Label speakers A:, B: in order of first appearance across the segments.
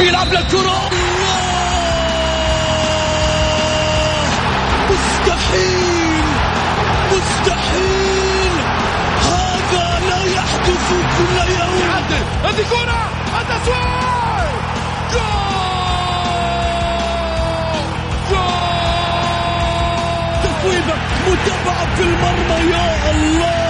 A: بيلعب للكرة مستحيل مستحيل هذا لا يحدث كل يوم.
B: هذه كرة. التسويق جول. جول.
A: تفويضة متابعة في المرمى. يا الله.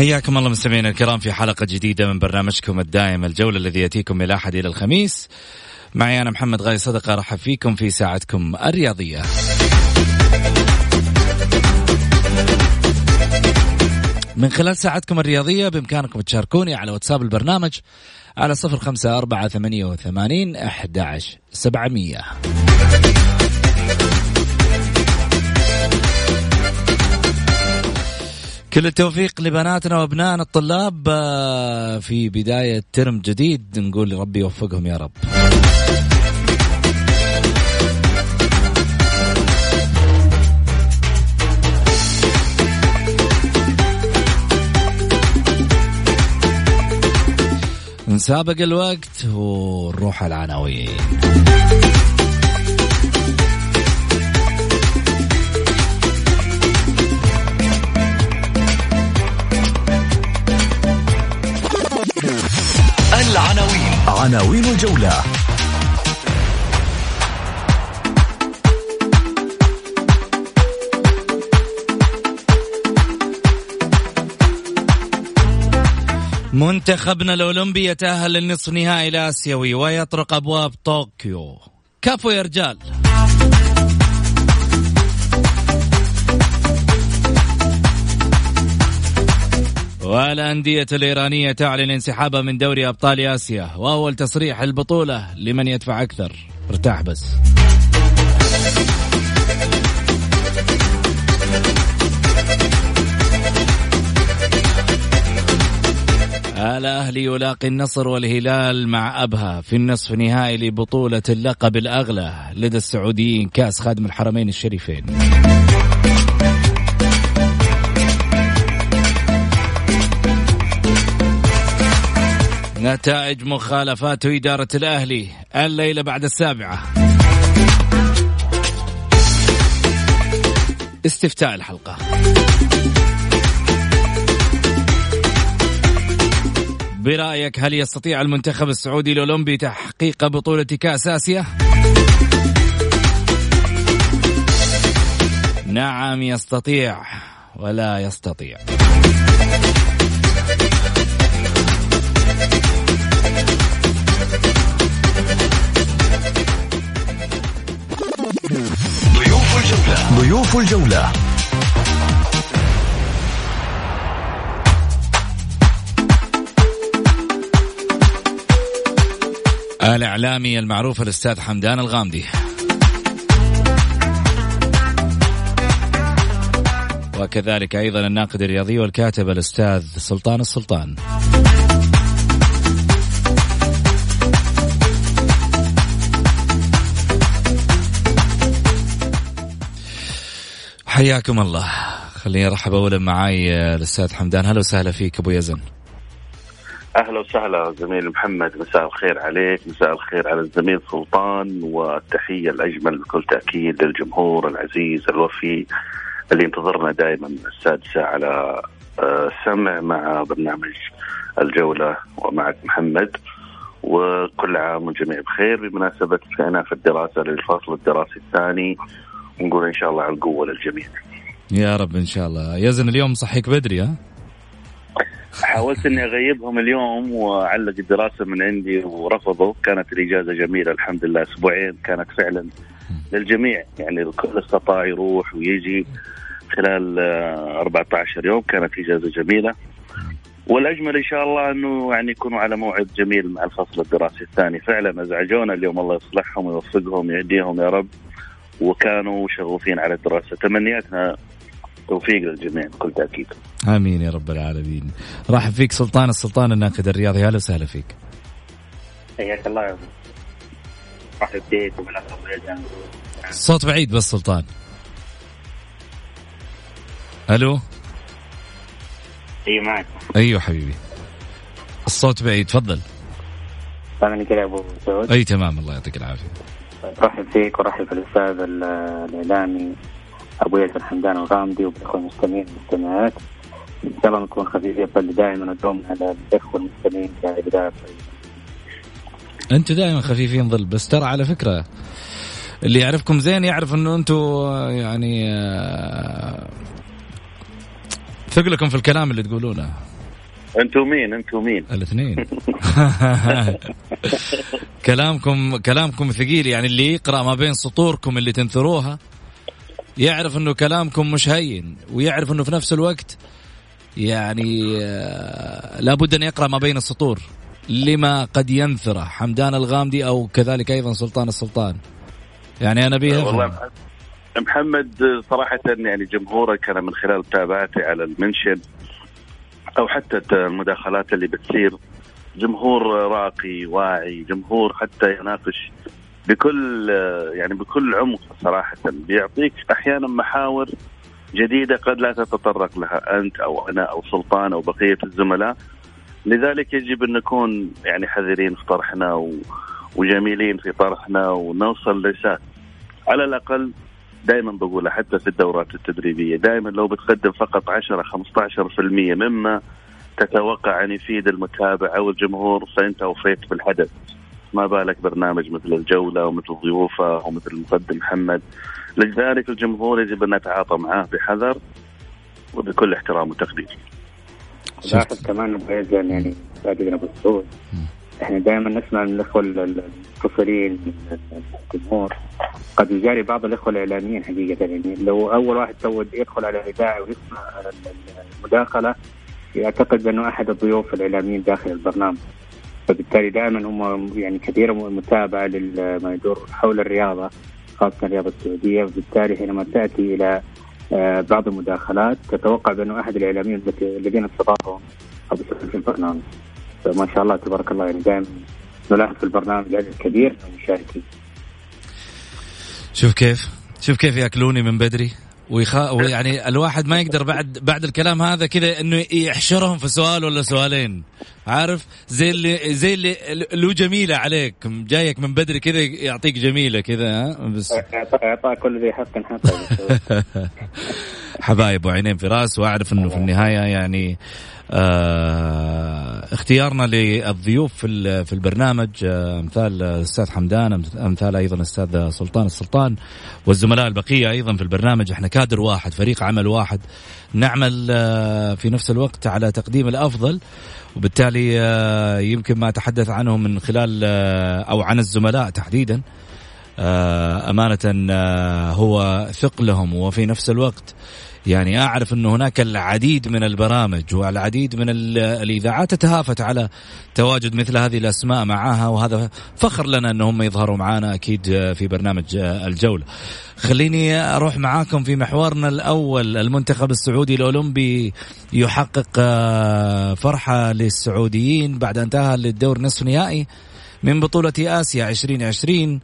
C: حياكم الله مستمعينا الكرام في حلقة جديدة من برنامجكم الدائم الجولة الذي يأتيكم من الأحد إلى الخميس. معي أنا محمد غاي صدقة أرحب فيكم في ساعتكم الرياضية. من خلال ساعتكم الرياضية بإمكانكم تشاركوني على واتساب البرنامج على صفر خمسة أربعة ثمانية وثمانين أحد سبعمية. كل التوفيق لبناتنا وأبنائنا الطلاب آه، في بداية ترم جديد نقول ربي يوفقهم يا رب. نسابق الوقت ونروح على العناوين.
D: عناوين الجولة.
C: منتخبنا الأولمبي يتأهل للنصف النهائي الآسيوي ويطرق أبواب طوكيو. كفو يا رجال. والأندية الإيرانية تعلن انسحابها من دوري أبطال آسيا وأول تصريح البطولة لمن يدفع أكثر. ارتاح بس. الأهلي يلاقي النصر والهلال مع أبها في النصف النهائي لبطولة اللقب الأغلى لدى السعوديين كأس خادم الحرمين الشريفين. نتائج مخالفات إدارة الأهلي الليلة بعد السابعة. استفتاء الحلقة. برأيك هل يستطيع المنتخب السعودي الأولمبي تحقيق بطولة كأس آسيا؟ نعم يستطيع ولا يستطيع.
D: ضيوف الجولة. ضيوف الجولة.
C: الإعلامي المعروف الأستاذ حمدان الغامدي. وكذلك أيضا الناقد الرياضي والكاتب الأستاذ سلطان السلطان. حياكم الله. خليني أرحب اولا معاي الأستاذ حمدان. هلا وسهلا فيك أبو يزن.
E: أهلا وسهلا زميل محمد. مساء الخير عليك مساء الخير على الزميل سلطان والتحية الأجمل بكل تأكيد للجمهور العزيز الوفي اللي ينتظرنا دائما السادسة على آه، مع برنامج الجولة ومعك محمد. وكل عام والجميع بخير. بمناسبة استئناف الدراسة للفصل الدراسي الثاني ونقول إن شاء الله على القوه للجميع.
C: يا رب إن شاء الله. يزن اليوم صحيك بدري ها؟
E: حاولت إني أغيبهم اليوم واعلق الدراسة من عندي ورفضوا. كانت الإجازة جميلة الحمد لله. أسبوعين كانت فعلا للجميع. يعني الكل استطاع يروح ويجي. خلال 14 يوم كانت إجازة جميلة. والأجمل إن شاء الله إنه يعني يكونوا على موعد جميل مع الفصل الدراسي الثاني. فعلا أزعجونا اليوم. الله يصلحهم ويوفقهم يهديهم يا رب. وكانوا شغوفين على الدراسة. تمنياتنا توفيق للجميع بكل تأكيد.
C: آمين يا رب العالمين. راح فيك سلطان السلطان الناقد الرياضي. أهلا وسهلا فيك.
F: حياك الله يا مرحبا بك
C: الصوت بعيد بس سلطان. ألو؟
F: أيوه معك.
C: أيوه حبيبي. الصوت بعيد تفضل.
F: سامعني كده يا أبو سعود.
C: أي تمام. الله يعطيك العافية.
F: ارحب فيك وارحب بالاستاذ الإعلامي أبو ياسر حمدان الغامدي وبالأخوة المستمعين والمستمعات. إن شاء الله نكون خفيفين دائما ندوم على الأخوة المستمعين كبدايه
C: أنتم دائما خفيفين ظل بس ترى على فكرة اللي يعرفكم زين يعرف إنه أنتم يعني آه، ثقلكم في الكلام اللي تقولونه.
E: أنتم مين؟ أنتم مين؟
C: الاثنين. كلامكم كلامكم ثقيل. يعني اللي يقرأ ما بين سطوركم اللي تنثروها يعرف إنه كلامكم مش هين ويعرف إنه في نفس الوقت يعني آه، لابد أن يقرأ ما بين السطور. لما قد ينثره حمدان الغامدي أو كذلك أيضا سلطان السلطان. يعني أنا بيها والله
E: محمد صراحة يعني جمهورك أنا من خلال متابعتي على المنشن أو حتى المداخلات اللي بتصير. جمهور راقي واعي جمهور حتى يناقش بكل يعني بكل عمق صراحة. بيعطيك أحيانا محاور جديدة قد لا تتطرق لها أنت أو أنا أو سلطان أو بقية الزملاء. لذلك يجب أن نكون يعني حذرين في طرحنا وجميلين في طرحنا ونوصل لسات على الأقل دائما بقولها حتى في الدورات التدريبية دائما لو بتقدم فقط 10 15% مما تتوقع أن يفيد المتابع أو الجمهور فأنت أوفيت بالحدث. ما بالك برنامج مثل الجولة ومثل ضيوفه ومثل المقدم محمد؟ لذلك الجمهور يجب أن نتعاطى معاه بحذر وبكل احترام وتقدير.
F: لاحظ كمان يعني ابو السعود إحنا دائما نسمع من الإخوة المتصلين الجمهور. قد يجاري بعض الإخوة الإعلاميين حقيقة يعني. لو أول واحد تو يدخل على الاذاعه ويسمع المداخلة يعتقد انه أحد الضيوف الإعلاميين داخل البرنامج. فبالتالي دائما هم يعني كثير متابعة لما يدور حول الرياضة خاصة الرياضة السعودية. وبالتالي حينما تأتي إلى آه، بعض المداخلات تتوقع بأنه أحد الإعلاميين الذين استضافهم أبو في البرنامج. فما شاء الله تبارك الله يعني دائما نلاحظ في البرنامج عدد كبير من المشاركين
C: شوف كيف شوف كيف يأكلوني من بدري. ويخا ويعني الواحد ما يقدر بعد بعد الكلام هذا كذا إنه يحشرهم في سؤال ولا سؤالين. عارف؟ زي اللي زي اللي له جميلة عليك جايك من بدري كذا يعطيك جميلة كذا
F: بس. اعطاء كل ذي حق حقه.
C: حبايب وعينين في رأس وأعرف إنه في النهاية يعني آه اختيارنا للضيوف في في البرنامج آه أمثال الأستاذ حمدان أمثال أيضا الأستاذ سلطان السلطان والزملاء البقية أيضا في البرنامج. إحنا كادر واحد فريق عمل واحد. نعمل آه في نفس الوقت على تقديم الأفضل وبالتالي آه يمكن ما أتحدث عنه من خلال آه أو عن الزملاء تحديدا. آه أمانة آه هو ثقلهم وفي نفس الوقت يعني أعرف أنه هناك العديد من البرامج والعديد من الإذاعات تتهافت على تواجد مثل هذه الأسماء معاها وهذا فخر لنا انهم يظهروا معنا أكيد في برنامج الجولة. خليني أروح معاكم في محورنا الأول المنتخب السعودي الأولمبي يحقق فرحة للسعوديين بعد أن تأهل للدور نصف نهائي من بطولة آسيا 2020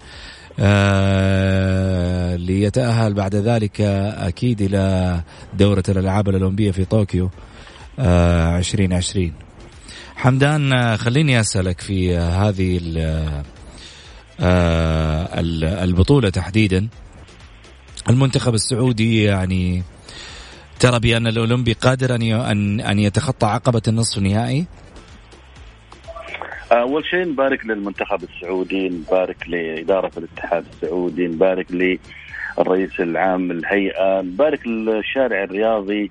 C: آه ليتأهل بعد ذلك أكيد إلى دورة الألعاب الأولمبية في طوكيو آه 2020 حمدان آه، خليني أسألك في هذه آه البطولة تحديدا المنتخب السعودي يعني ترى بأن الأولمبي قادر أن أن يتخطى عقبة النصف النهائي؟
E: أول شيء نبارك للمنتخب السعودي نبارك لإدارة الاتحاد السعودي نبارك للرئيس العام الهيئه نبارك للشارع الرياضي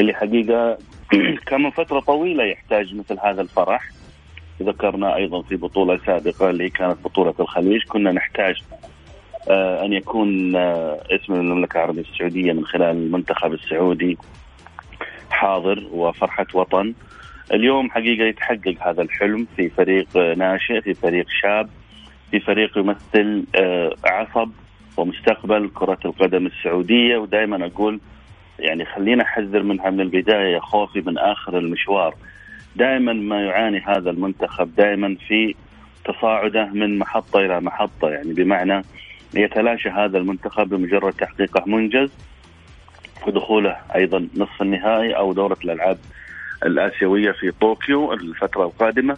E: اللي حقيقة كان من فترة طويلة يحتاج مثل هذا الفرح. ذكرنا أيضا في بطولة سابقة اللي كانت بطولة الخليج. كنا نحتاج آه أن يكون آه اسم المملكة العربية السعودية من خلال المنتخب السعودي حاضر وفرحة وطن. اليوم حقيقة يتحقق هذا الحلم في فريق ناشئ في فريق شاب في فريق يمثل آه، عصب. ومستقبل كرة القدم السعودية ودائما أقول يعني خلينا احذر منها من البداية خوفي من آخر المشوار. دائما ما يعاني هذا المنتخب دائما في تصاعده من محطة إلى محطة. يعني بمعنى يتلاشى هذا المنتخب بمجرد تحقيقه منجز ودخوله أيضا نصف النهائي أو دورة الألعاب الآسيوية في طوكيو الفترة القادمة.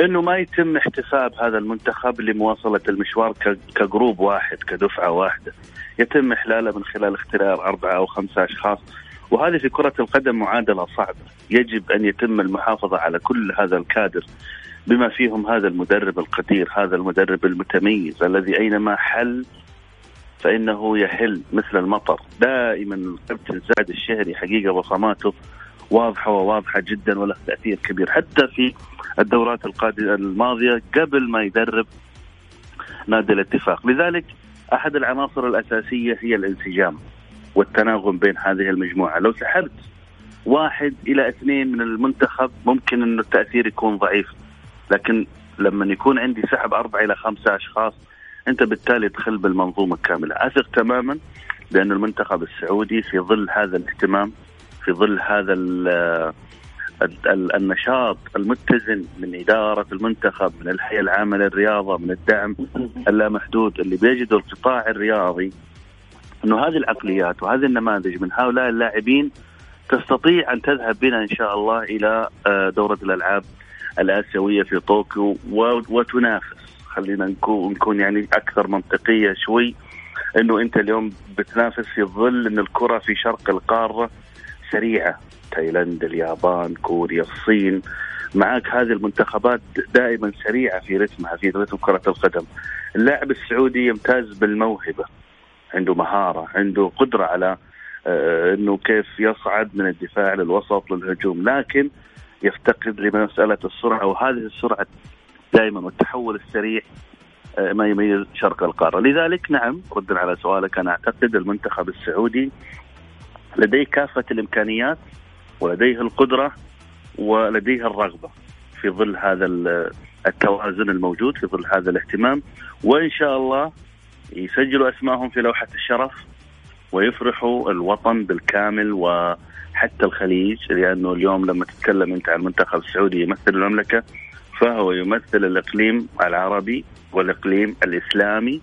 E: إنه ما يتم احتساب هذا المنتخب لمواصلة المشوار كجروب واحد كدفعة واحدة. يتم إحلاله من خلال اختيار أربعة أو خمسة أشخاص وهذه في كرة القدم معادلة صعبة. يجب أن يتم المحافظة على كل هذا الكادر بما فيهم هذا المدرب القدير هذا المدرب المتميز الذي أينما حل فإنه يحل مثل المطر. دائما الكابتن زاد الشهري حقيقة بصماته واضحة وواضحة جدا وله تأثير كبير. حتى في الدورات القادمة الماضية قبل ما يدرب نادي الاتفاق. لذلك أحد العناصر الأساسية هي الانسجام والتناغم بين هذه المجموعة. لو سحبت واحد إلى اثنين من المنتخب ممكن إنه التأثير يكون ضعيف. لكن لما يكون عندي سحب أربعة إلى خمسة أشخاص أنت بالتالي تخل بالمنظومة كاملة. أثق تماما بأن المنتخب السعودي في ظل هذا الاهتمام في ظل هذا النشاط المتزن من إدارة المنتخب من الهيئة العامة للرياضة من الدعم اللامحدود اللي بيجده القطاع الرياضي أنه هذه العقليات وهذه النماذج من هؤلاء اللاعبين تستطيع أن تذهب بنا إن شاء الله إلى آه، دورة الألعاب الآسيوية في طوكيو وتنافس. خلينا نكون نكون يعني أكثر منطقية شوي إنه أنت اليوم بتنافس في ظل إن الكرة في شرق القارة سريعة. تايلاند اليابان كوريا الصين. معك هذه المنتخبات دائما سريعة في رتمها في رتم كرة القدم. اللاعب السعودي يمتاز بالموهبة. عنده مهارة عنده قدرة على آه، إنه كيف يصعد من الدفاع للوسط للهجوم. لكن يفتقد لمسألة السرعة وهذه السرعة دائما والتحول السريع آه، ما يميز شرق القارة، لذلك نعم ردا على سؤالك أنا أعتقد المنتخب السعودي لديه كافة الإمكانيات ولديه القدرة ولديه الرغبة في ظل هذا التوازن الموجود في ظل هذا الاهتمام. وإن شاء الله يسجلوا أسمائهم في لوحة الشرف ويفرحوا الوطن بالكامل وحتى الخليج لأنه اليوم لما تتكلم أنت عن المنتخب السعودي يمثل المملكة فهو يمثل الإقليم العربي والإقليم الإسلامي.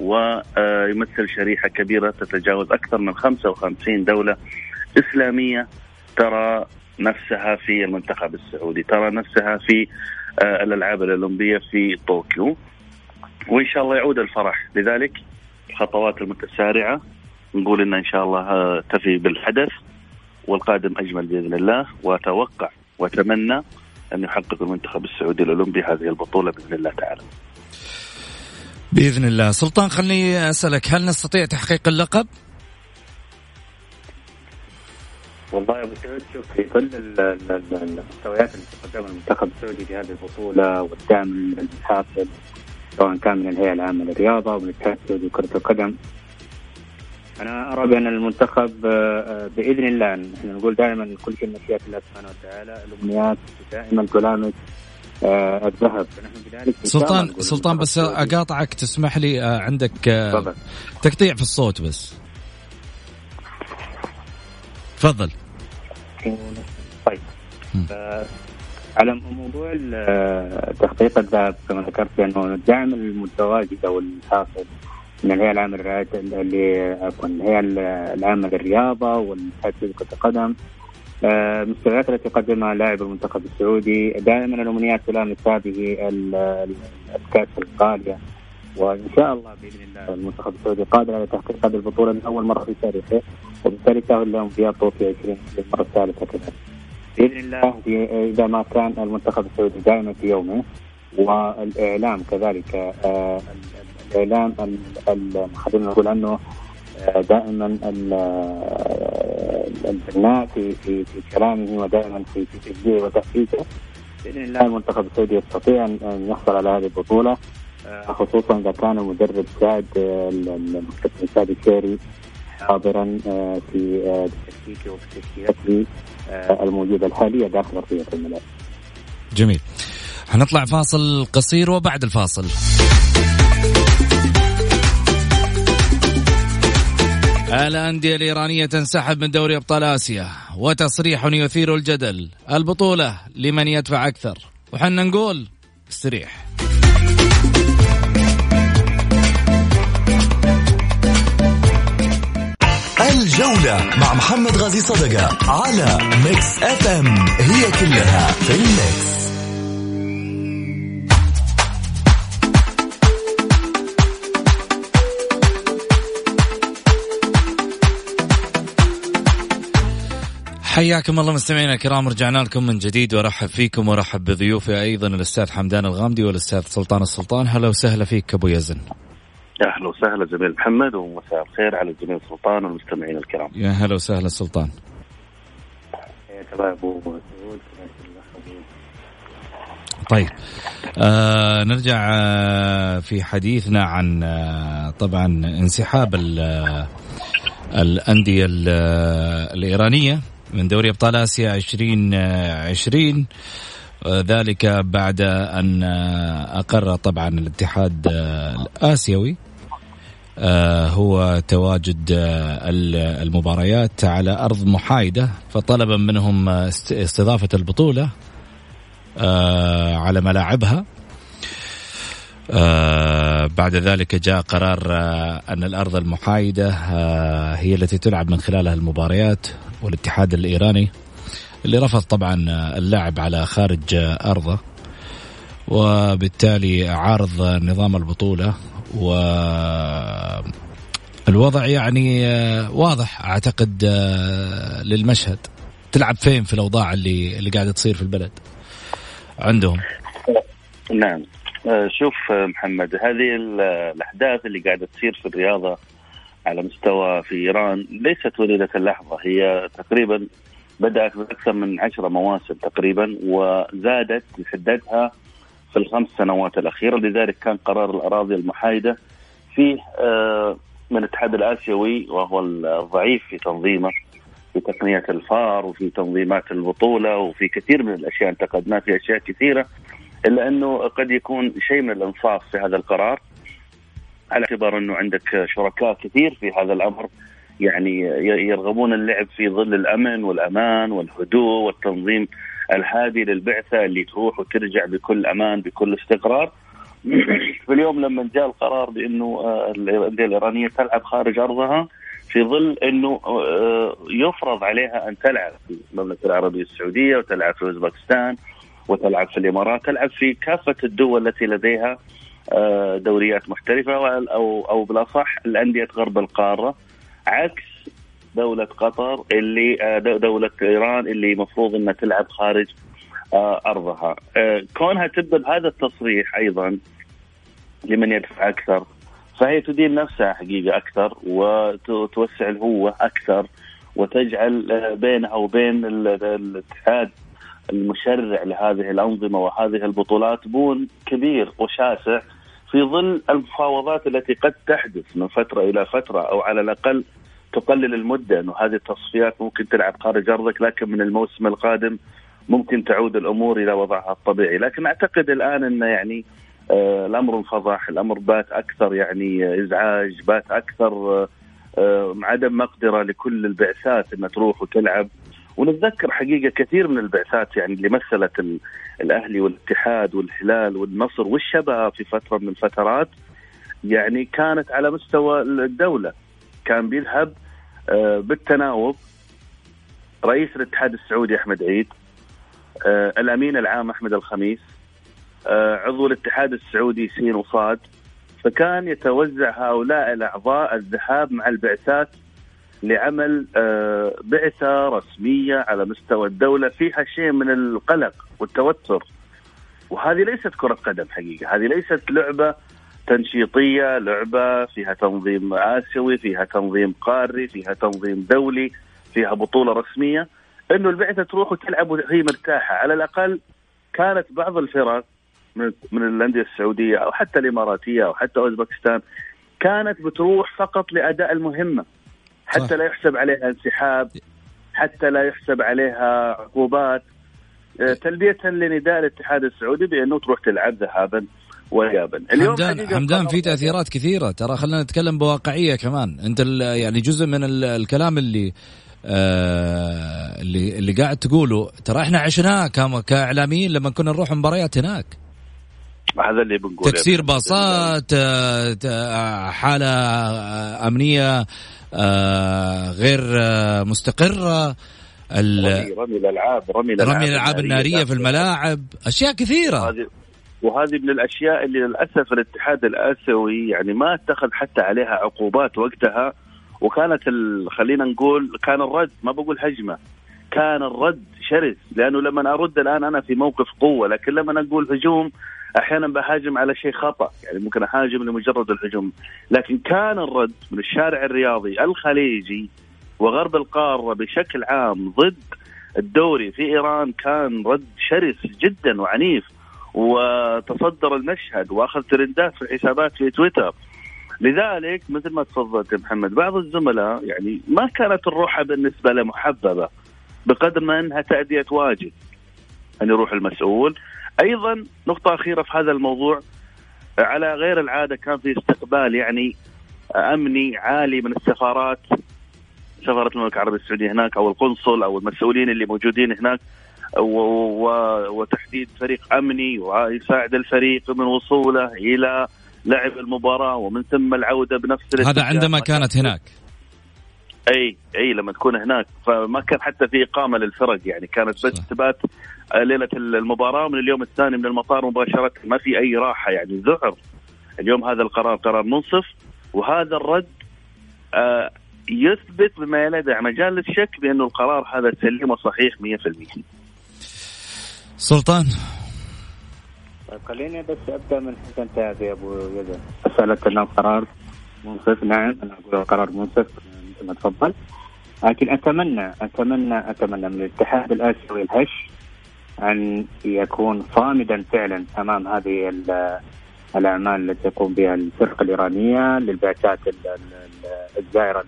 E: ويمثل شريحة كبيرة تتجاوز أكثر من 55 دولة إسلامية ترى نفسها في المنتخب السعودي ترى نفسها في آه، الألعاب الأولمبية في طوكيو. وإن شاء الله يعود الفرح. لذلك الخطوات المتسارعة نقول إن إن شاء الله آه، تفي بالحدث والقادم أجمل بإذن الله. وأتوقع وأتمنى أن يحقق المنتخب السعودي الأولمبي هذه البطولة بإذن الله تعالى.
C: بإذن الله سلطان خليني أسألك هل نستطيع تحقيق اللقب؟
F: والله أبو سعود شوف في كل المستويات اللي تقدمها المنتخب السعودي في هذه البطولة والدعم الحاصل سواء كان من الهيئة العامة للرياضة أو من الاتحاد السعودي لكرة القدم أنا أرى بأن المنتخب آه، بإذن الله إحنا نقول دائما كل شيء مشيئه الله سبحانه وتعالى الأمنيات دائما تلامس آه، الذهب.
C: سلطان سلطان بس أقاطعك تسمح لي آه، عندك آه، تقطيع في الصوت بس.
F: تفضل. طيب. على موضوع تحقيق الذهب كما ذكرت انه الدعم المتواجد أو الحاصل من الهيئة العامة للرعايه اللي عفوا الهيئه العامة للرياضة والاتحاد كرة القدم. المستويات التي قدمها لاعب المنتخب السعودي دائما الامنيات تلامس هذه الكأس الغاليه وإن شاء الله بإذن الله المنتخب السعودي قادر على تحقيق هذه البطولة لاول مرة في تاريخه وبالتالي تاهل لاولمبياد طوكيو 20 للمره الثالثة كذلك. بإذن الله إذا ما كان المنتخب السعودي دائما في يومه والإعلام كذلك آه، الإعلام خلينا نقول أنه آه، دائما البناء في في في كلامه ودائما في في تشجيعه وتحفيزه بإذن الله المنتخب السعودي يستطيع ان يحصل على هذه البطولة آه، خصوصا إذا كان المدرب سعد الكابتن سعد الشيري حاضرا في تكتيكه وفي تشكيلته الموجودة الحالية داخل ارضيه الملاعب.
C: جميل. حنطلع فاصل قصير وبعد الفاصل. الأندية الإيرانية تنسحب من دوري أبطال آسيا؟ وتصريح يثير الجدل. البطولة لمن يدفع أكثر؟ وحنا نقول استريح.
D: الجولة مع محمد غازي صدقة على Mix FM هي كلها في ال Mix
C: حياكم الله مستمعينا الكرام رجعنا لكم من جديد وارحب فيكم وارحب بضيوفي أيضا الأستاذ حمدان الغامدي والأستاذ سلطان السلطان. هلا وسهلا فيك أبو يزن.
E: أهلا وسهلا زميل محمد ومساء الخير على الزميل سلطان والمستمعين الكرام.
C: يا هلا وسهلا سلطان. طيب آه نرجع آه في حديثنا عن آه طبعا انسحاب الأندية الإيرانية. من دوري أبطال آسيا 2020 ذلك بعد أن أقر طبعا الاتحاد الآسيوي هو تواجد المباريات على أرض محايدة فطلبا منهم استضافة البطولة على ملاعبها. آه بعد ذلك جاء قرار آه أن الأرض المحايدة آه هي التي تلعب من خلالها المباريات. والاتحاد الإيراني اللي رفض طبعا اللعب على خارج أرضه وبالتالي عارض نظام البطولة و الوضع يعني واضح أعتقد للمشهد. تلعب فين في الأوضاع اللي اللي قاعدة تصير في البلد؟ عندهم.
E: نعم. شوف محمد هذه الأحداث اللي قاعدة تصير في الرياضة على مستوى في إيران ليست وليدة اللحظة. هي تقريبا بدأت بأكثر من عشرة مواسم تقريبا وزادت بحدتها في الخمس سنوات الأخيرة. لذلك كان قرار الأراضي المحايدة فيه آه، من الاتحاد الآسيوي وهو الضعيف في تنظيمه في تقنية الفار وفي تنظيمات البطولة وفي كثير من الأشياء انتقدناه في أشياء كثيرة إلا أنه قد يكون شيء من الإنصاف في هذا القرار. على اعتبار انه عندك شركاء كثير في هذا الامر. يعني يرغبون اللعب في ظل الامن والامان والهدوء والتنظيم الهادي للبعثة اللي تروح وترجع بكل أمان بكل استقرار. في اليوم لما جاء القرار بانه آه، الانديه الايرانية تلعب خارج ارضها في ظل انه آه، يفرض عليها ان تلعب في المملكة العربية السعودية وتلعب في اوزبكستان وتلعب في الامارات تلعب في كافة الدول التي لديها دوريات محترفة أو أو بالأصح الأندية غرب القارة عكس دولة قطر اللي آه، دولة إيران اللي المفروض إنها تلعب خارج آه، أرضها. كونها تبدا بهذا التصريح أيضا لمن يدفع أكثر فهي تدين نفسها حقيقة أكثر وتوسع الهوة أكثر وتجعل بينها وبين الاتحاد المشرع لهذه الأنظمة وهذه البطولات بون كبير وشاسع. في ظل المفاوضات التي قد تحدث من فترة إلى فترة أو على الأقل تقلل المدة إنه هذه التصفيات ممكن تلعب خارج ارضك لكن من الموسم القادم ممكن تعود الأمور إلى وضعها الطبيعي، لكن أعتقد الآن إنه يعني آه الأمر انفضح، الأمر بات أكثر يعني إزعاج، بات أكثر آه, آه، عدم مقدرة لكل البعثات إنها تروح وتلعب. ونتذكر حقيقة كثير من البعثات يعني اللي مثلت الأهلي والاتحاد والهلال والنصر والشباب في فترة من الفترات يعني كانت على مستوى الدولة. كان بيذهب آه، بالتناوب رئيس الاتحاد السعودي أحمد عيد آه، الأمين العام أحمد الخميس آه، عضو الاتحاد السعودي سين وصاد. فكان يتوزع هؤلاء الأعضاء الذهاب مع البعثات لعمل بعثة رسمية على مستوى الدولة فيها شيء من القلق والتوتر. وهذه ليست كرة قدم حقيقة هذه ليست لعبة تنشيطية لعبة فيها تنظيم آسيوي فيها تنظيم قاري فيها تنظيم دولي فيها بطولة رسمية. إنه البعثة تروح وتلعب وهي مرتاحة. على الأقل كانت بعض الفرق من من الأندية السعودية أو حتى الإماراتية أو حتى أوزبكستان كانت بتروح فقط لأداء المهمة. حتى. لا يحسب عليها انسحاب حتى لا يحسب عليها عقوبات. آه، تلبية لنداء الاتحاد السعودي بأنه تروح تلعب ذهابا وايابا.
C: اليوم حمدان حمدان في تأثيرات كثيرة. ترى خلينا نتكلم بواقعية كمان. أنت يعني جزء من الكلام اللي آه اللي اللي قاعد تقوله ترى إحنا عشناه كإعلاميين لما كنا نروح مباريات هناك.
E: هذا اللي بنقوله.
C: تكسير باصات آه، حالة آه، أمنية آه، غير مستقره
E: رمي, رمي الألعاب
C: رمي الألعاب, رمي الألعاب النارية في الملاعب أشياء كثيرة.
E: هذه وهذه من الأشياء اللي للأسف الاتحاد الآسيوي يعني ما اتخذ حتى عليها عقوبات وقتها وكانت خلينا نقول كان الرد ما بقول هجمة كان الرد شرس لأنه لما أرد الآن أنا في موقف قوة لكن لما أقول هجوم أحيانا بهاجم على شيء خطأ يعني ممكن أهاجم لمجرد الهجوم. لكن كان الرد من الشارع الرياضي الخليجي وغرب القارة بشكل عام ضد الدوري في إيران كان رد شرس جدا وعنيف وتصدر المشهد وأخذ ترندات في الحسابات في تويتر. لذلك مثل ما تفضلت محمد بعض الزملاء يعني ما كانت الروحه بالنسبة له محببة بقدر ما إنها تأدية واجب. ان يروح المسؤول أيضا نقطة أخيرة في هذا الموضوع على غير العادة كان في استقبال يعني أمني عالي من السفارات سفارة المملكة العربية السعودية هناك أو القنصل أو المسؤولين اللي موجودين هناك و... و... وتحديد فريق أمني ويساعد الفريق من وصوله إلى لعب المباراة ومن ثم العودة بنفس
C: هذا عندما كانت هناك.
E: اي اي لما تكون هناك. فما كان حتى في إقامة للفرق يعني. كانت بس تبات ليلة المباراة من اليوم الثاني من المطار مباشرة. ما في أي راحة يعني. ذعر اليوم هذا القرار قرار منصف. وهذا الرد آه يثبت بما لا يدع مجال للشك بانه القرار هذا سليم وصحيح 100%
C: سلطان.
F: طيب خليني بس أبدأ من حيث انتهى يا أبو يزن. مساله انه قرار منصف. نعم أنا أقول القرار منصف. مثل ما تفضل لكن أتمنى أتمنى أتمنى من الاتحاد الآسيوي الهش أن يكون صامدا فعلا أمام هذه الأعمال التي تقوم بها الفرقة الإيرانية للبعثات الزائرة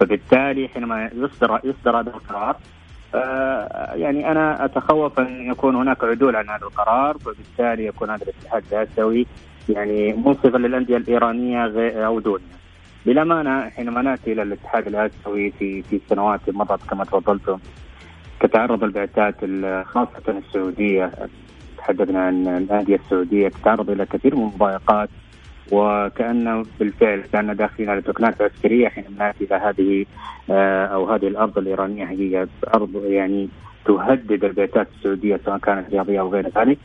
F: فبالتالي حينما يصدر يصدر هذا القرار آه، يعني أنا أتخوف أن يكون هناك عدول عن هذا القرار وبالتالي يكون هذا الاتحاد الآسيوي يعني منصفا للأندية الإيرانية أو دونها. بالامانه حينما ناتي إلى الاتحاد الآسيوي في في السنوات مضت كما تفضلتم تتعرض البعثات خاصه السعودية. تحدثنا عن الانديه السعوديه تتعرض إلى كثير من المضايقات وكانه بالفعل كأن داخلين على تقنيات عسكرية حينما ناتي إلى هذه آه، أو هذه الأرض الإيرانية. حقيقه أرض يعني تهدد البيتات السعودية سواء كانت رياضية أو غير ذلك.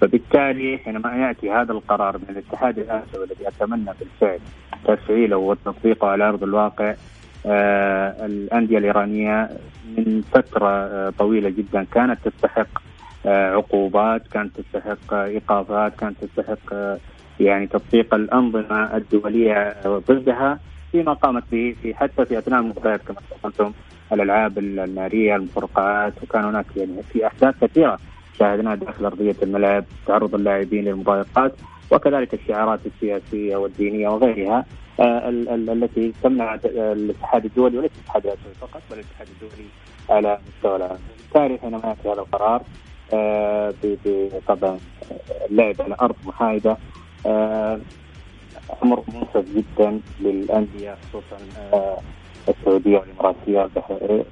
F: فبالتالي حينما يأتي هذا القرار من الاتحاد الآسيوي الذي أتمنى بالفعل تفعيله وتطبيقه على أرض الواقع آه الأندية الإيرانية من فترة آه طويلة جدا كانت تستحق آه عقوبات كانت تستحق إيقافات كانت تستحق يعني تطبيق الأنظمة الدولية ضدها فيما قامت به في حتى في أثناء المباريات كما تفضلتم الألعاب النارية المفرقعات وكان هناك يعني في أحداث كثيرة. شاهدناها داخل أرضية الملعب تعرض اللاعبين للمضايقات وكذلك الشعارات السياسية والدينية وغيرها آه التي تمنع الاتحاد الدولي وليس الاتحاد الاسيوي فقط بل الاتحاد الدولي على مستوى العالم. بالتالي حينما ياتي هذا القرار آه طبعا اللعب على أرض محايدة آه، أمر منصف جدا للأندية خصوصا آه، السعودية والإماراتية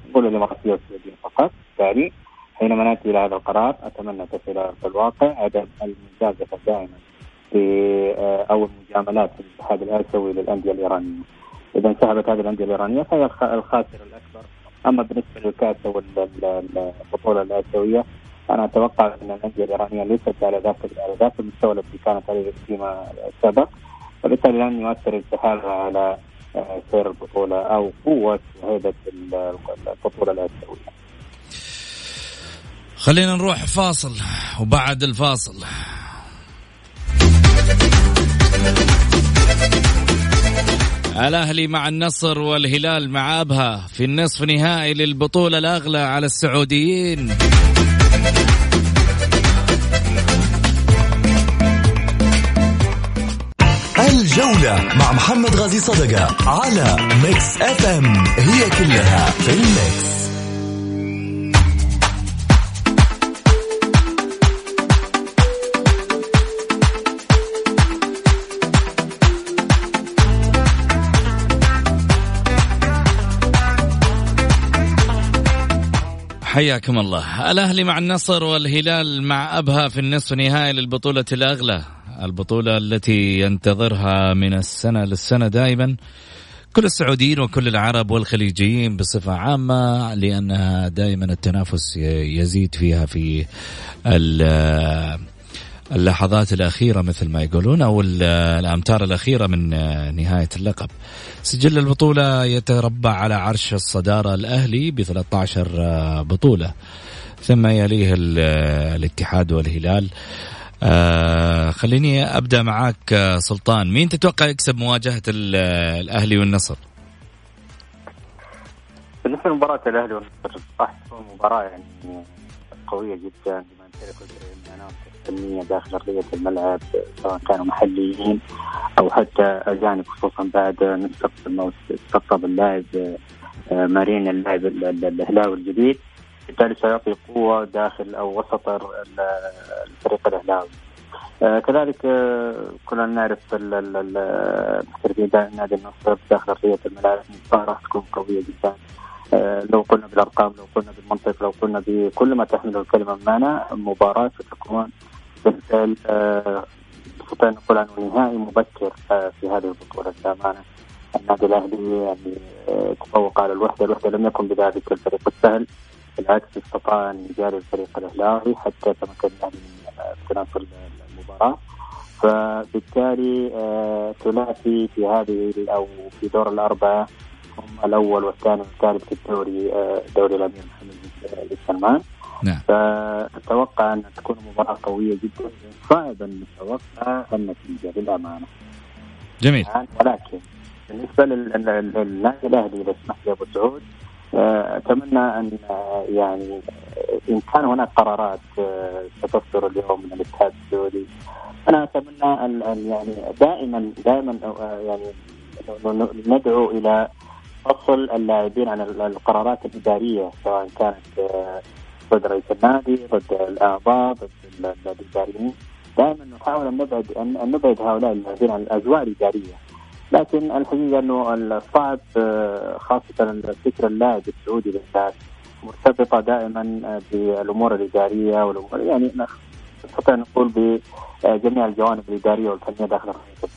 F: نقول الإماراتية والسعودية فقط بالتالي حينما نأتي إلى هذا القرار أتمنى تصل في الواقع عدم المجازفة دائما آه، أو المجاملات في الاتحاد الآسيوي للأندية الإيرانية. إذا انسحبت هذه الأندية الإيرانية فهي الخاسر الأكبر أما بالنسبة للكأس والبطوله الآسيوية أنا أتوقع أن الأندية الإيرانية ليست على ذاك على ذاك المستوى الذي كانت عليه فيما سبق وبالتالي لن يؤثر انسحابها على آه، سير البطولة أو قوة وهيبه البطولة الآسيوية.
C: خلينا نروح فاصل وبعد الفاصل. الأهلي مع النصر والهلال مع أبها في النصف نهائي للبطولة الأغلى على السعوديين.
D: الجولة مع محمد غازي صدقة على Mix FM هي كلها في ال Mix
C: حياكم الله. الأهلي مع النصر والهلال مع أبها في النصف نهائي للبطولة الأغلى. البطولة التي ينتظرها من السنة للسنة دائما كل السعوديين وكل العرب والخليجيين بصفة عامة لأنها دائما التنافس يزيد فيها في اللحظات الأخيرة مثل ما يقولون أو الأمتار الأخيرة من نهاية اللقب. سجل البطولة يتربع على عرش الصدارة الأهلي ب 13 بطولة. ثم يليه الاتحاد والهلال. آه خليني أبدأ معاك سلطان. مين تتوقع يكسب مواجهة الأهلي والنصر؟
F: بالنسبة لمباراة الأهلي والنصر راح تكون مباراة يعني قوية جدا. لما العناصر الفنيه داخل أرضية الملعب سواء كانوا محليين أو حتى أجانب خصوصا بعد نستقطب استقطب اللاعب آه، مارين اللاعب الهلاوي الجديد. بالتالي سيعطي قوة داخل أو وسط الفريق الأهلاوي آه كذلك آه كلنا نعرف المحترفين نادي النصر داخل أرضية الملاعب راح تكون قوية جدا. لو قلنا بالأرقام لو قلنا بالمنطق لو قلنا بكل ما تحمله الكلمة بمعنى مباراة ستكون بالفعل آه، نستطيع أن نقول عنه نهائي مبكر آه، في هذه البطولة. للامانه النادي الأهلي يعني آه، تفوق على الوحدة، الوحدة لم يكن بذلك الفريق السهل بالعكس استطاع أن يجاري الفريق الأهلاوي حتى تمكن الاهلي من تناصر المباراة. فبالتالي ثلاثي في هذه أو في دور الأربعة هم الأول والثاني والثالث في الدوري دوري الأمير محمد بن سلمان. نعم. فأتوقع أن تكون مباراة قوية جدا. صعب أن نتوقع النتيجة للأمانة
C: جميل.
F: ولكن بالنسبة للنادي الأهلي إذا سمح لي أبو سعود آه، أتمنى أن آه، يعني إن كان هناك قرارات آه، ستصدر اليوم من الاتحاد السعودي. أنا أتمنى أن يعني دائما دائما يعني ندعو إلى فصل اللاعبين عن القرارات الإدارية سواء كانت ضد رئيس النادي ضد الأعضاء ضد الاداريين دائما نحاول أن نبعد ان نبعد هؤلاء اللاعبين عن الاجواء الاداريه لكن الحقيقة أنه الصعب آه، خاصة الفكر اللاعب السعودي بالذات مرتبطة دائما آه، بالأمور الإدارية والامور يعني نستطيع نقول بجميع الجوانب الإدارية والفنية داخل الخليج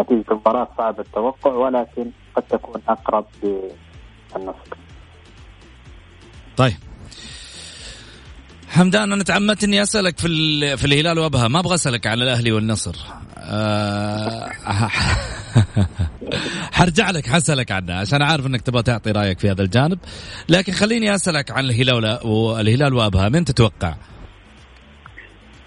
F: نتيجة المباراة صعب التوقع ولكن قد تكون أقرب للنصر.
C: طيب. حمدان أنا تعمدت إني أسألك في في الهلال وأبها. ما أبغى أسألك عن الأهلي والنصر. أه حرجع لك حسألك عنها عشان عارف إنك تبغى تعطي رأيك في هذا الجانب. لكن خليني أسألك عن الهلال والهلال وأبها. من تتوقع؟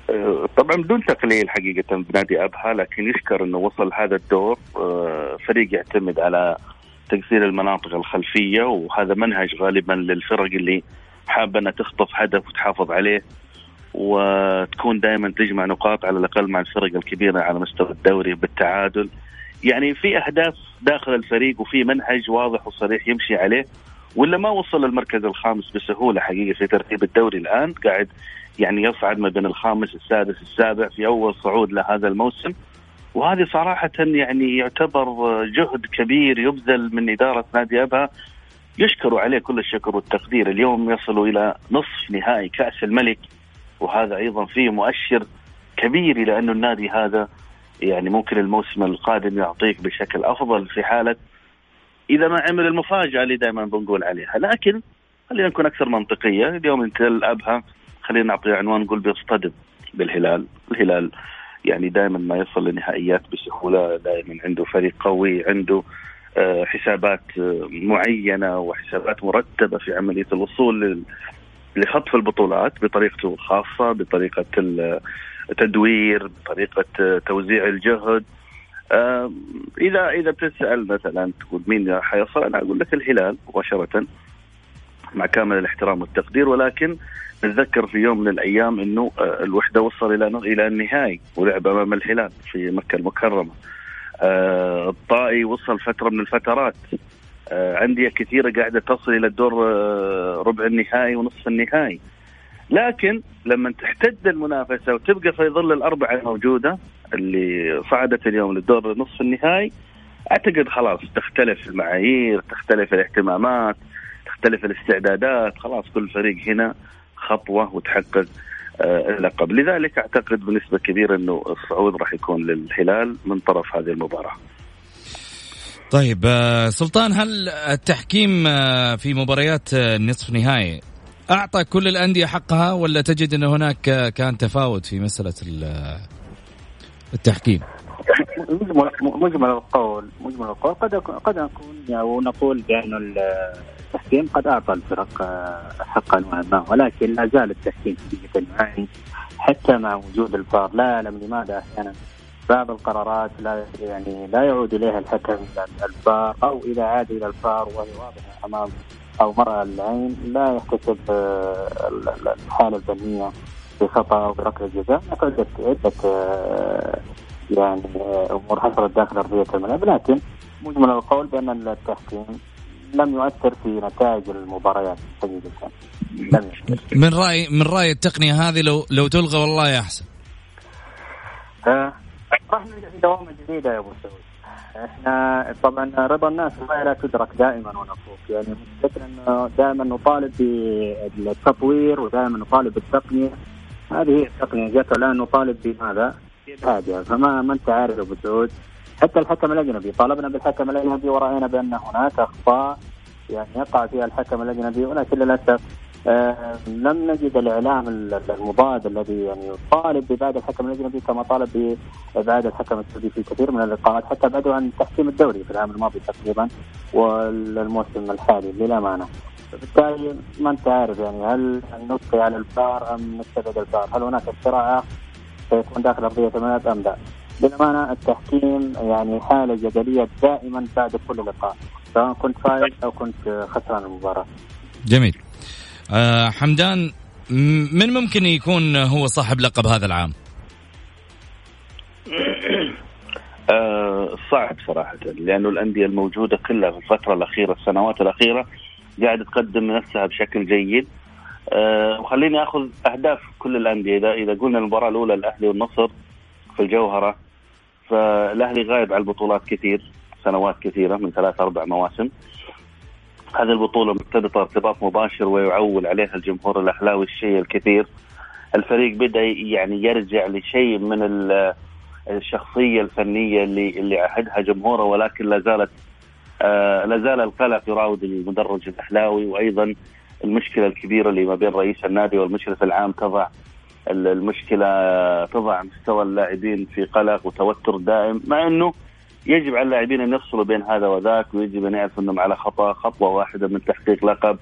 E: أه، طبعا بدون تقليل حقيقة بنادي أبها لكن يشكر أنه وصل هذا الدور. أه، فريق يعتمد على تقصير المناطق الخلفية وهذا منهج غالبا للفرق اللي حابة إنها تخطف هدف وتحافظ عليه وتكون دائما تجمع نقاط على الأقل مع الفرق الكبيرة على مستوى الدوري بالتعادل. يعني في أهداف داخل الفريق وفي منهج واضح وصريح يمشي عليه ولا ما وصل للمركز الخامس بسهولة حقيقه في ترتيب الدوري الآن؟ قاعد يعني يصعد ما بين الخامس السادس السابع في أول صعود لهذا الموسم. وهذه صراحة يعني يعتبر جهد كبير يبذل من إدارة نادي أبها يشكر عليه كل الشكر والتقدير. اليوم يصلوا إلى نصف نهائي كأس الملك وهذا أيضا فيه مؤشر كبير إلى أن النادي هذا يعني ممكن الموسم القادم يعطيك بشكل أفضل في حالة إذا ما عمل المفاجأة اللي دائما بنقول عليها. لكن خلينا نكون أكثر منطقية. اليوم أنت أبها خلينا نعطي عنوان نقول بيصطدم بالهلال. الهلال يعني دائما ما يصل لنهائيات بسهولة دائما عنده فريق قوي عنده حسابات آه، معينة وحسابات مرتبة في عملية الوصول لخطف البطولات بطريقته الخاصه بطريقة التدوير بطريقة آه، توزيع الجهد إذا إذا بتسأل مثلا تقول مين حيصل أنا أقول لك الهلال مباشرة مع كامل الاحترام والتقدير ولكن نتذكر في يوم من الأيام إنه آه، الوحدة وصل إلى إلى النهائي ولعب أمام الهلال في مكة المكرمة. آه، الطائي وصل فترة من الفترات. آه، أندية كثيرة قاعدة تصل إلى الدور ربع النهائي ونصف النهائي. لكن لما تحتد المنافسة وتبقى في ظل الأربعة الموجودة اللي صعدت اليوم للدور نصف النهائي أعتقد خلاص تختلف المعايير تختلف الاهتمامات تختلف الاستعدادات. خلاص كل فريق هنا خطوة وتحقق آه، اللقب لذلك أعتقد بنسبة كبيرة إنه الصعود راح يكون للهلال من طرف هذه المباراة.
C: طيب آه، سلطان هل التحكيم آه، في مباريات النصف نهائي أعطى كل الأندية حقها ولا تجد إن هناك كان تفاوت في مسألة التحكيم؟
F: مجمل مجمل القول مجمل القول. قد قد نكون أو نقول بانه التحكيم قد أعطى الفرق آه، حقا ما ولكن لا زال التحكيم حقيقه يعاني حتى مع وجود الفار لا أعلم لماذا أحيانا بعض القرارات لا يعني لا يعود إليها الحكم إلى الفار أو إذا عاد إلى الفار وهي واضحة أمام أو مرأى العين لا يحتسب آه، الحالة الفنيه بخطأ أو بركله جزاء عده عده آه، يعني أمور حصلت داخل أرضية الملعب لكن مجمل القول بأن التحكيم لم يؤثر في نتائج المباريات حقيقه
C: لم من راي من رأي التقنية هذه لو لو تلغى والله أحسن.
F: آه راح نرجع في دوامة جديدة يا أبو سعود. إحنا طبعا رضا الناس لا تدرك دائما ونفوق. يعني مشكلتنا إنه دائما نطالب بالتطوير ودائما نطالب بالتقنية. هذه هي التقنية. جت الان نطالب بماذا؟ بإبعادها فما ما أنت عارف أبو سعود. حتى الحكم الأجنبي طالبنا بالحكم الأجنبي ورأينا بأن هناك أخطاء يعني يقع فيها الحكم الأجنبي ولكن للأسف آه لم نجد الإعلام المضاد الذي يعني يطالب بابعاد الحكم الأجنبي كما طالب بابعاد الحكم السعودي في كثير من اللقاءات حتى بعدوا عن تحكيم الدوري في العام الماضي تقريبا والموسم الحالي للأمانة فبالتالي ما أنت عارف يعني هل نبقي على الفار أم نستبعد الفار؟ هل هناك اختراع سيكون داخل ارضيه الملعب أم لا؟ للأمانة التحكيم يعني حالة جدلية دائما بعد كل لقاء سواء كنت فايز أو كنت خسران المباراة.
C: جميل. آه حمدان من ممكن يكون هو صاحب لقب هذا العام؟
E: آه صعب صراحة لأنه الأندية الموجودة كلها في الفترة الأخيرة السنوات الأخيرة قاعدة تقدم نفسها بشكل جيد. آه وخليني أخذ أهداف كل الأندية. إذا إذا قلنا المباراة الأولى الأهلي والنصر في الجوهرة. فالأهلي غايب على البطولات كثير سنوات كثيرة من ثلاث أربع مواسم. هذه البطولة مرتبطة ارتباط مباشر ويعول عليها الجمهور الأهلاوي الشيء الكثير. الفريق بدأ يعني يرجع لشيء من الشخصية الفنية اللي اللي عهدها جمهوره ولكن لا زالت آه لا زال القلق يراود المدرج الأهلاوي. وأيضا المشكلة الكبيرة اللي ما بين رئيس النادي والمشرف العام تضع المشكلة تضع مستوى اللاعبين في قلق وتوتر دائم مع إنه يجب على اللاعبين أن يفصلوا بين هذا وذاك ويجب أن يعرفوا إنهم على خطأ خطوة واحدة من تحقيق لقب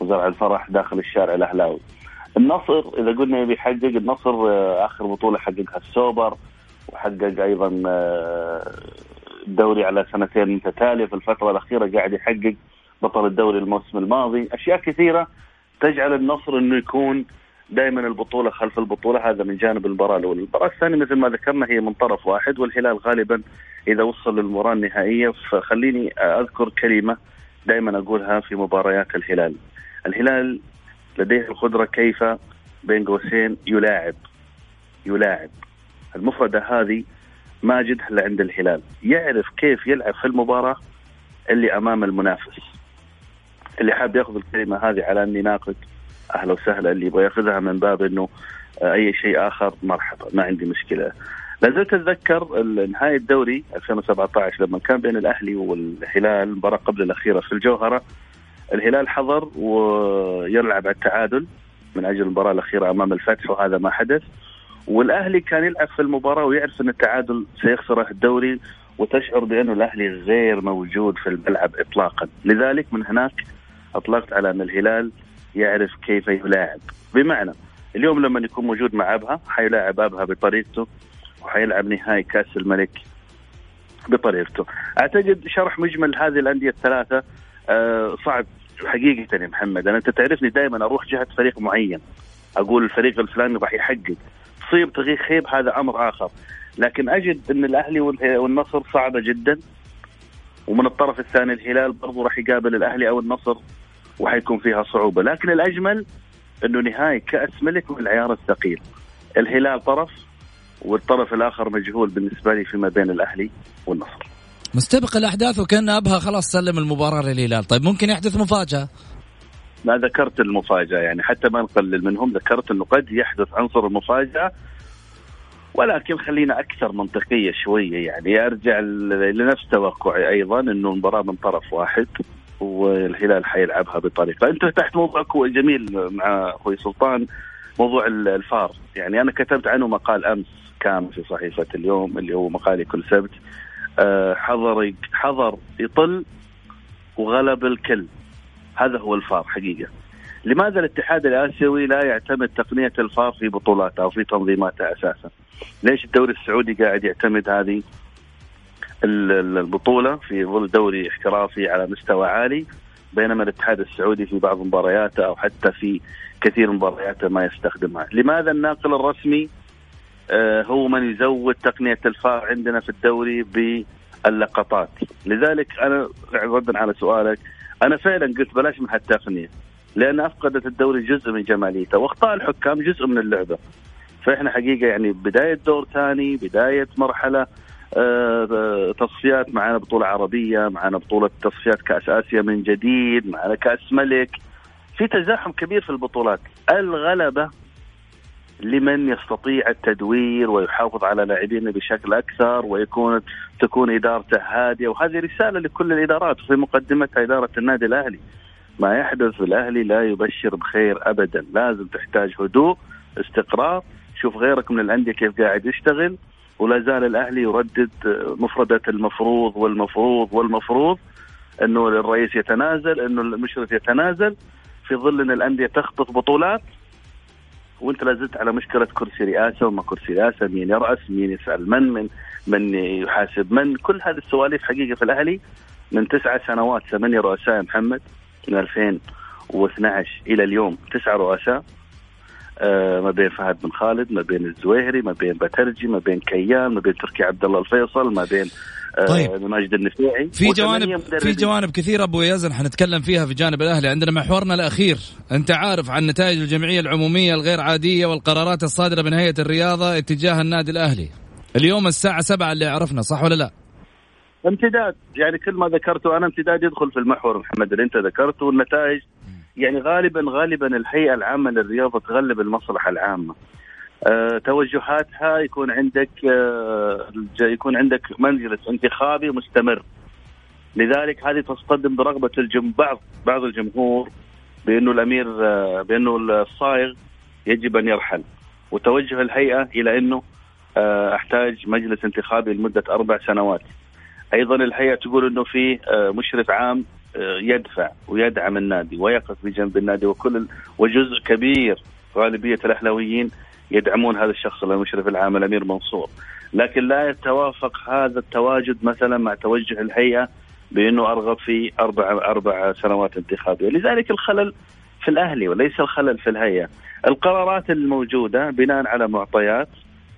E: وزرع الفرح داخل الشارع الأهلاوي. النصر إذا قلنا يبي يحقق النصر آه، آخر بطولة حققها السوبر وحقق أيضا آه، الدوري على سنتين متتالية في الفترة الأخيرة قاعد يحقق بطل الدوري الموسم الماضي، أشياء كثيرة تجعل النصر إنه يكون دائما البطولة خلف البطولة هذا من جانب المباراة الأولى، المباراة الثانية مثل ما ذكرنا هي من طرف واحد والهلال غالبا إذا وصل للمباراة النهائية. فخليني أذكر كلمة دائما أقولها في مباريات الهلال. الهلال لديه القدرة كيف بين قوسين يلاعب يلاعب. المفردة هذه ماجد عند الهلال. يعرف كيف يلعب في المباراة اللي أمام المنافس. اللي حاب يأخذ الكلمة هذه على أني ناقد أهلا وسهلا اللي يبغى يأخذها من باب إنه أي شيء آخر مرحبا ما عندي مشكلة. لازلت أتذكر نهاية الدوري 2017 لما كان بين الأهلي والهلال المباراه قبل الأخيرة في الجوهرة. الهلال حضر ويلعب على التعادل من أجل المباراة الأخيرة أمام الفتح وهذا ما حدث. والأهلي كان يلعب في المباراة ويعرف إن التعادل سيخسره الدوري وتشعر بانه الأهلي غير موجود في الملعب اطلاقا، لذلك من هناك أطلقت على أن الهلال يعرف كيف يلاعب، بمعنى اليوم لما يكون موجود مع ابها حيلاعب أبها بطريقته وحيلعب نهائي كأس الملك بطريقته. أعتقد شرح مجمل هذه الأندية الثلاثة أه صعب حقيقة يا محمد، أنا أنت تعرفني دائما أروح جهة فريق معين. أقول الفريق الفلاني راح يحقق. تصيب تغيير خيب هذا أمر آخر. لكن أجد إن الأهلي والنصر صعبة جدا. ومن الطرف الثاني الهلال برضو راح يقابل الأهلي أو النصر. وحيكون فيها صعوبة. لكن الأجمل إنه نهائي كأس ملك من العيار الثقيل. الهلال طرف والطرف الآخر مجهول بالنسبة لي فيما بين الأهلي والنصر.
C: مستبق الأحداث وكأن أبها خلاص سلم المباراة للهلال. طيب ممكن يحدث مفاجأة؟
E: ما ذكرت المفاجأة يعني. حتى ما نقلل منهم ذكرت إنه قد يحدث عنصر المفاجأة. ولكن خلينا أكثر منطقية شوية يعني. أرجع لنفس توقعي أيضا إنه المباراة من طرف واحد. والهلال حيلعبها بطريقة. انت فتحت موضوع جميل مع أخوي سلطان موضوع الفار. يعني أنا كتبت عنه مقال أمس كان في صحيفة اليوم اللي هو مقالي كل سبت. آه، حضر حضر يطل وغلب الكل. هذا هو الفار حقيقة. لماذا الاتحاد الآسيوي لا يعتمد تقنية الفار في بطولاته أو في تنظيماته أساسا؟ ليش الدوري السعودي قاعد يعتمد هذه؟ البطولة في ظل دوري احترافي على مستوى عالي بينما الاتحاد السعودي في بعض مبارياته أو حتى في كثير مبارياته ما يستخدمها، لماذا الناقل الرسمي؟ آه، هو من يزود تقنية الفار عندنا في الدوري باللقطات، لذلك أنا ردا على سؤالك أنا فعلا قلت بلاش من هالتقنية لأن أفقدت الدوري جزء من جماليته وأخطاء الحكام جزء من اللعبة. فإحنا حقيقة يعني بداية دور ثاني بداية مرحلة تصفيات معنا بطولة عربية معنا بطولة تصفيات كأس آسيا من جديد معنا كأس ملك. في تزاحم كبير في البطولات. الغلبة لمن يستطيع التدوير ويحافظ على لاعبينه بشكل أكثر ويكون تكون إدارته هادية. وهذه رسالة لكل الإدارات وفي مقدمتها إدارة النادي الأهلي. ما يحدث في الأهلي لا يبشر بخير ابدا، لازم تحتاج هدوء، استقرار، شوف غيرك من الأندية كيف قاعد يشتغل. ولا زال الأهلي يردد مفردة المفروض والمفروض والمفروض إنه الرئيس يتنازل، إنه المشرف يتنازل في ظل إن الأندية تخطف بطولات. وأنت لازلت على مشكلة كرسي رئاسة وما كرسي رئاسة مين يرأس مين يسأل من من من يحاسب من. كل هذه السواليف حقيقة في الأهلي من تسعة سنوات ثمانية رؤساء محمد من 2012 إلى اليوم تسعة رؤساء. ما بين فهد بن خالد ما بين الزويهري ما بين بترجي ما بين كيان ما بين تركي عبد الله الفيصل ما بين آه، طيب. ماجد النفيعي
C: في جوانب في جوانب كثيرة أبو يزن حنتكلم فيها في جانب الأهلي. عندنا محورنا الأخير. أنت عارف عن نتائج الجمعية العمومية الغير عادية والقرارات الصادرة من هيئه الرياضة اتجاه النادي الأهلي. اليوم الساعة 7 اللي عرفنا صح ولا لا؟
E: امتداد. يعني كل ما ذكرته أنا امتداد يدخل في المحور محمد اللي أنت ذكرته والنتائج يعني غالبا غالبا الهيئة العامة للرياضة تغلب المصلحة العامة. آه، توجهاتها يكون عندك آه، يكون عندك مجلس انتخابي مستمر. لذلك هذه تصطدم برغبة الجم بعض بعض الجمهور بأنه الأمير آه، بأنه الصايغ يجب أن يرحل. وتوجه الهيئة إلى أنه أحتاج مجلس انتخابي لمدة أربع سنوات. أيضا الهيئة تقول أنه في مشرف عام يدفع ويدعم النادي ويقف بجنب النادي وكل وجزء كبير غالبية الأهلاويين يدعمون هذا الشخص المشرف العام الأمير منصور لكن لا يتوافق هذا التواجد مثلا مع توجه الهيئة بأنه أرغب في أربع أربع سنوات انتخابية، لذلك الخلل في الأهلي وليس الخلل في الهيئة. القرارات الموجودة بناء على معطيات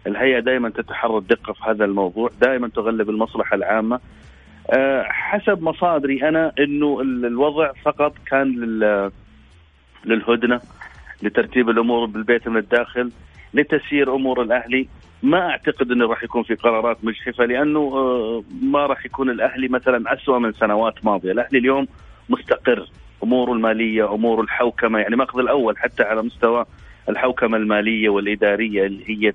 E: الهيئة دائما تتحرى الدقة في هذا الموضوع، دائما تغلب المصلحة العامة. أه حسب مصادري أنا إنه الوضع فقط كان للهدنة لترتيب الأمور بالبيت من الداخل لتسيير أمور الأهلي. ما أعتقد إنه راح يكون في قرارات مجحفة لأنه آه، ما راح يكون الأهلي مثلا اسوء من سنوات ماضية، الأهلي اليوم مستقر. أموره المالية، أموره الحوكمة يعني ماخذ الأول حتى على مستوى الحوكمة المالية والإدارية اللي هي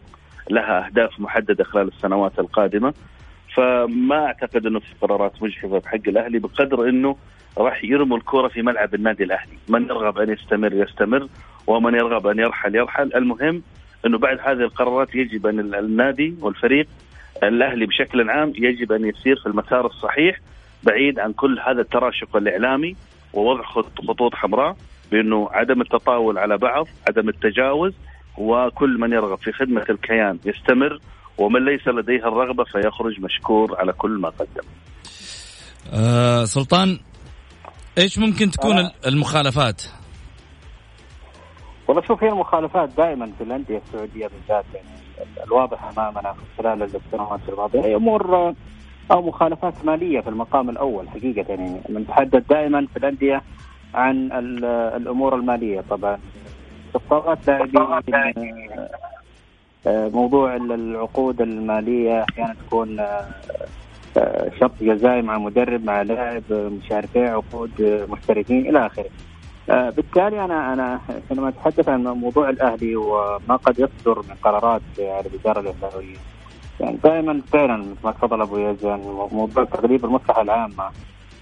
E: لها أهداف محددة خلال السنوات القادمة. فما أعتقد أنه في قرارات مجحفة بحق الأهلي بقدر إنه راح يرموا الكرة في ملعب النادي الأهلي، من يرغب أن يستمر يستمر ومن يرغب أن يرحل يرحل، المهم إنه بعد هذه القرارات يجب أن النادي والفريق الأهلي بشكل عام يجب أن يسير في المسار الصحيح بعيد عن كل هذا التراشق الإعلامي ووضع خطوط حمراء بأنه عدم التطاول على بعض، عدم التجاوز وكل من يرغب في خدمة الكيان يستمر ومن ليس لديه الرغبة فيخرج مشكور على كل ما قدم.
C: آه سلطان إيش ممكن تكون آه. المخالفات؟
F: والله شوف هي المخالفات دائما في الأندية السعودية بالذات يعني الواضح أمامنا خلال السنوات الماضية هي أمور أو مخالفات مالية في المقام الأول حقيقة يعني نتحدث دائما في الأندية عن الأمور المالية طبعا استقطابات لاعبين آه، موضوع العقود المالية أحيانا تكون آه، آه، شرط جزائي مع مدرب مع لاعب مش عارف إيه عقود محترفين إلى آخره. بالتالي أنا أنا حينما أتحدث عن موضوع الأهلي وما قد يصدر من قرارات على الاداره الاهلاويه يعني دائما فعلا مثل ما تفضل أبو يزن موضوع تغليب المصلحة العامة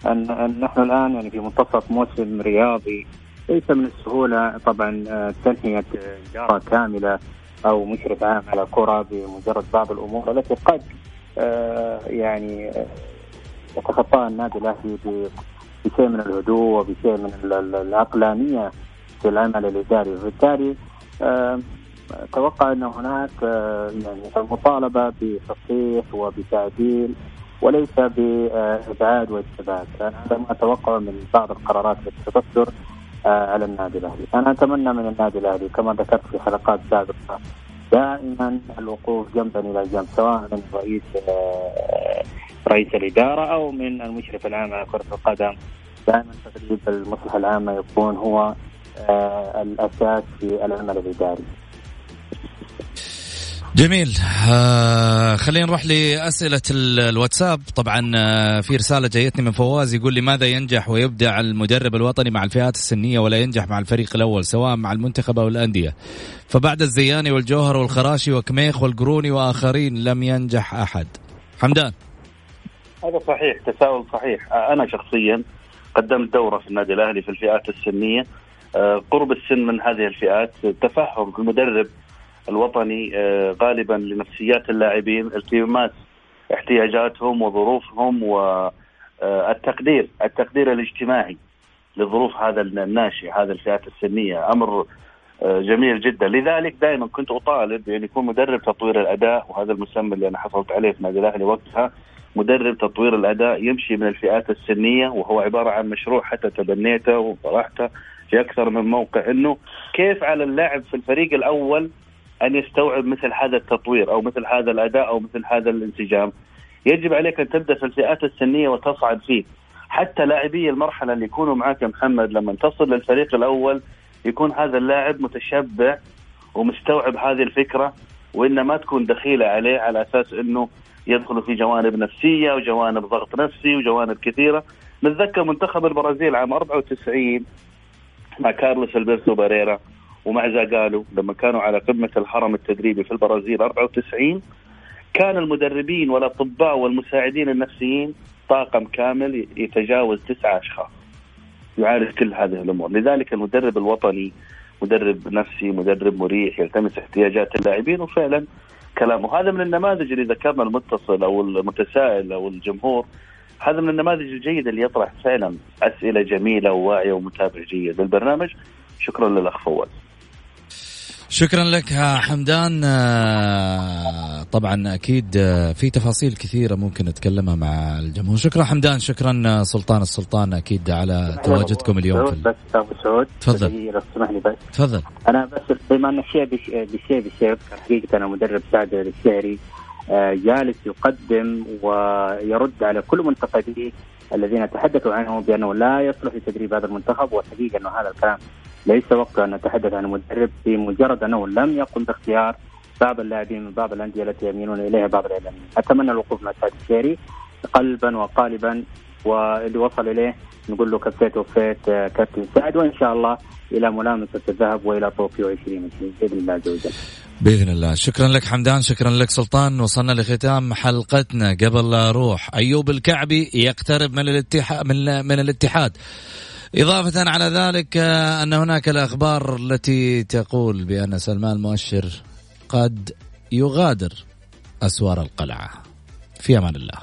F: أن, أن نحن الآن يعني في منتصف موسم رياضي ليس من السهولة طبعا تنهية إدارة كاملة أو مشرف عام على كرة بمجرد بعض الأمور التي قد آه، يعني آه، يتخطاها النادي الأهلي بشيء من الهدوء وبشيء من العقلانية في العمل الإداري. وبالتالي آه، أتوقع أن هناك يعني المطالبة بتصحيح وبتعديل وليس بإبعاد واجتبات، هذا ما أتوقع من بعض القرارات التي ستصدر آه، على النادي الأهلي، أنا أتمنى من النادي الأهلي كما ذكرت في حلقات سابقة دائما الوقوف جنبا إلى جنب سواء من رئيس آه، رئيس الإدارة أو من المشرف العام على كرة القدم دائما تغليب المصلحه العامه يكون هو آه، الأساس في العمل الإداري.
C: جميل. آه خلينا نروح لأسئلة الواتساب. طبعا آه في رسالة جايتني من فواز يقول لماذا ينجح ويبدع المدرب الوطني مع الفئات السنية ولا ينجح مع الفريق الأول سواء مع المنتخب أو الأندية؟ فبعد الزياني والجوهر والخراشي وكميخ والقروني وآخرين لم ينجح أحد. حمدان.
E: هذا صحيح تساؤل صحيح. آه، أنا شخصيا قدمت دورة في النادي الأهلي في الفئات السنية. آه، قرب السن من هذه الفئات تفهم المدرب الوطني آه، غالبا لنفسيات اللاعبين التماس احتياجاتهم وظروفهم والتقدير آه، التقدير الاجتماعي لظروف هذا الناشئ هذا الفئات السنية. أمر آه، جميل جدا. لذلك دائما كنت أطالب بأن يكون مدرب تطوير الأداء وهذا المسمى اللي أنا حصلت عليه في النادي الأهلي وقتها. مدرب تطوير الأداء يمشي من الفئات السنية وهو عبارة عن مشروع حتى تبنيته وطرحته في أكثر من موقع إنه كيف على اللاعب في الفريق الأول أن يستوعب مثل هذا التطوير أو مثل هذا الأداء أو مثل هذا الانسجام. يجب عليك أن تبدأ في الفئات السنية وتصعد فيه. حتى لاعبي المرحلة اللي يكونوا معك محمد لما تصل للفريق الأول يكون هذا اللاعب متشبع ومستوعب هذه الفكرة وان ما تكون دخيلة عليه على أساس إنه يدخل في جوانب نفسية وجوانب ضغط نفسي وجوانب كثيرة. نتذكر منتخب البرازيل عام 94 مع كارلوس ألبرتو باريرا. ومع زاغالو لما كانوا على قمة الهرم التدريبي في البرازيل 94 كان المدربين والأطباء والمساعدين النفسيين طاقم كامل يتجاوز تسعة أشخاص. يعالج كل هذه الأمور، لذلك المدرب الوطني مدرب نفسي، مدرب مريح، يلتمس احتياجات اللاعبين وفعلا كلامه، هذا من النماذج اللي ذكرنا المتصل أو المتسائل أو الجمهور. هذا من النماذج الجيدة اللي يطرح فعلا أسئلة جميلة وواعية ومتابع جيد للبرنامج. شكرا للأخ فواز
C: شكرا لك حمدان. آه، طبعا أكيد آه، في تفاصيل كثيرة ممكن نتكلمها مع الجمهور. شكرا حمدان شكرا آه، سلطان السلطان أكيد على تواجدكم اليوم في
F: بس أبو سعود
C: تفضل.
F: لو تسمح لي بس.
C: تفضل.
F: أنا بس بما ان الشيء بالشيء بالشيء حقيقة أنا مدرب سعد الشهري جالس يقدم ويرد على كل منتقديه الذين تحدثوا عنه بأنه لا يصلح لتدريب هذا المنتخب والحقيقة أنه هذا الكلام ليس وقت أن نتحدث عن المدرب في مجرد أنه لم يقم باختيار بعض اللاعبين من بعض الأندية التي يميلون إليها بعض الإعلاميين، أتمنى الوقوف مع سعد الشيري قلبا وقالبا واللي وصل إليه نقول له كفيت وفيت آه، كابتن سعد وإن شاء الله إلى ملامسة الذهب وإلى طوكيو 2020 بإذن الله عز وجل.
C: بإذن الله. شكرا لك حمدان شكرا لك سلطان. وصلنا لختام حلقتنا. قبل لا أروح أيوب الكعبي يقترب من الاتحاد من, من الاتحاد. إضافة على ذلك آه، أن هناك الأخبار التي تقول بأن سلمان المؤشر قد يغادر أسوار القلعة. في أمان الله.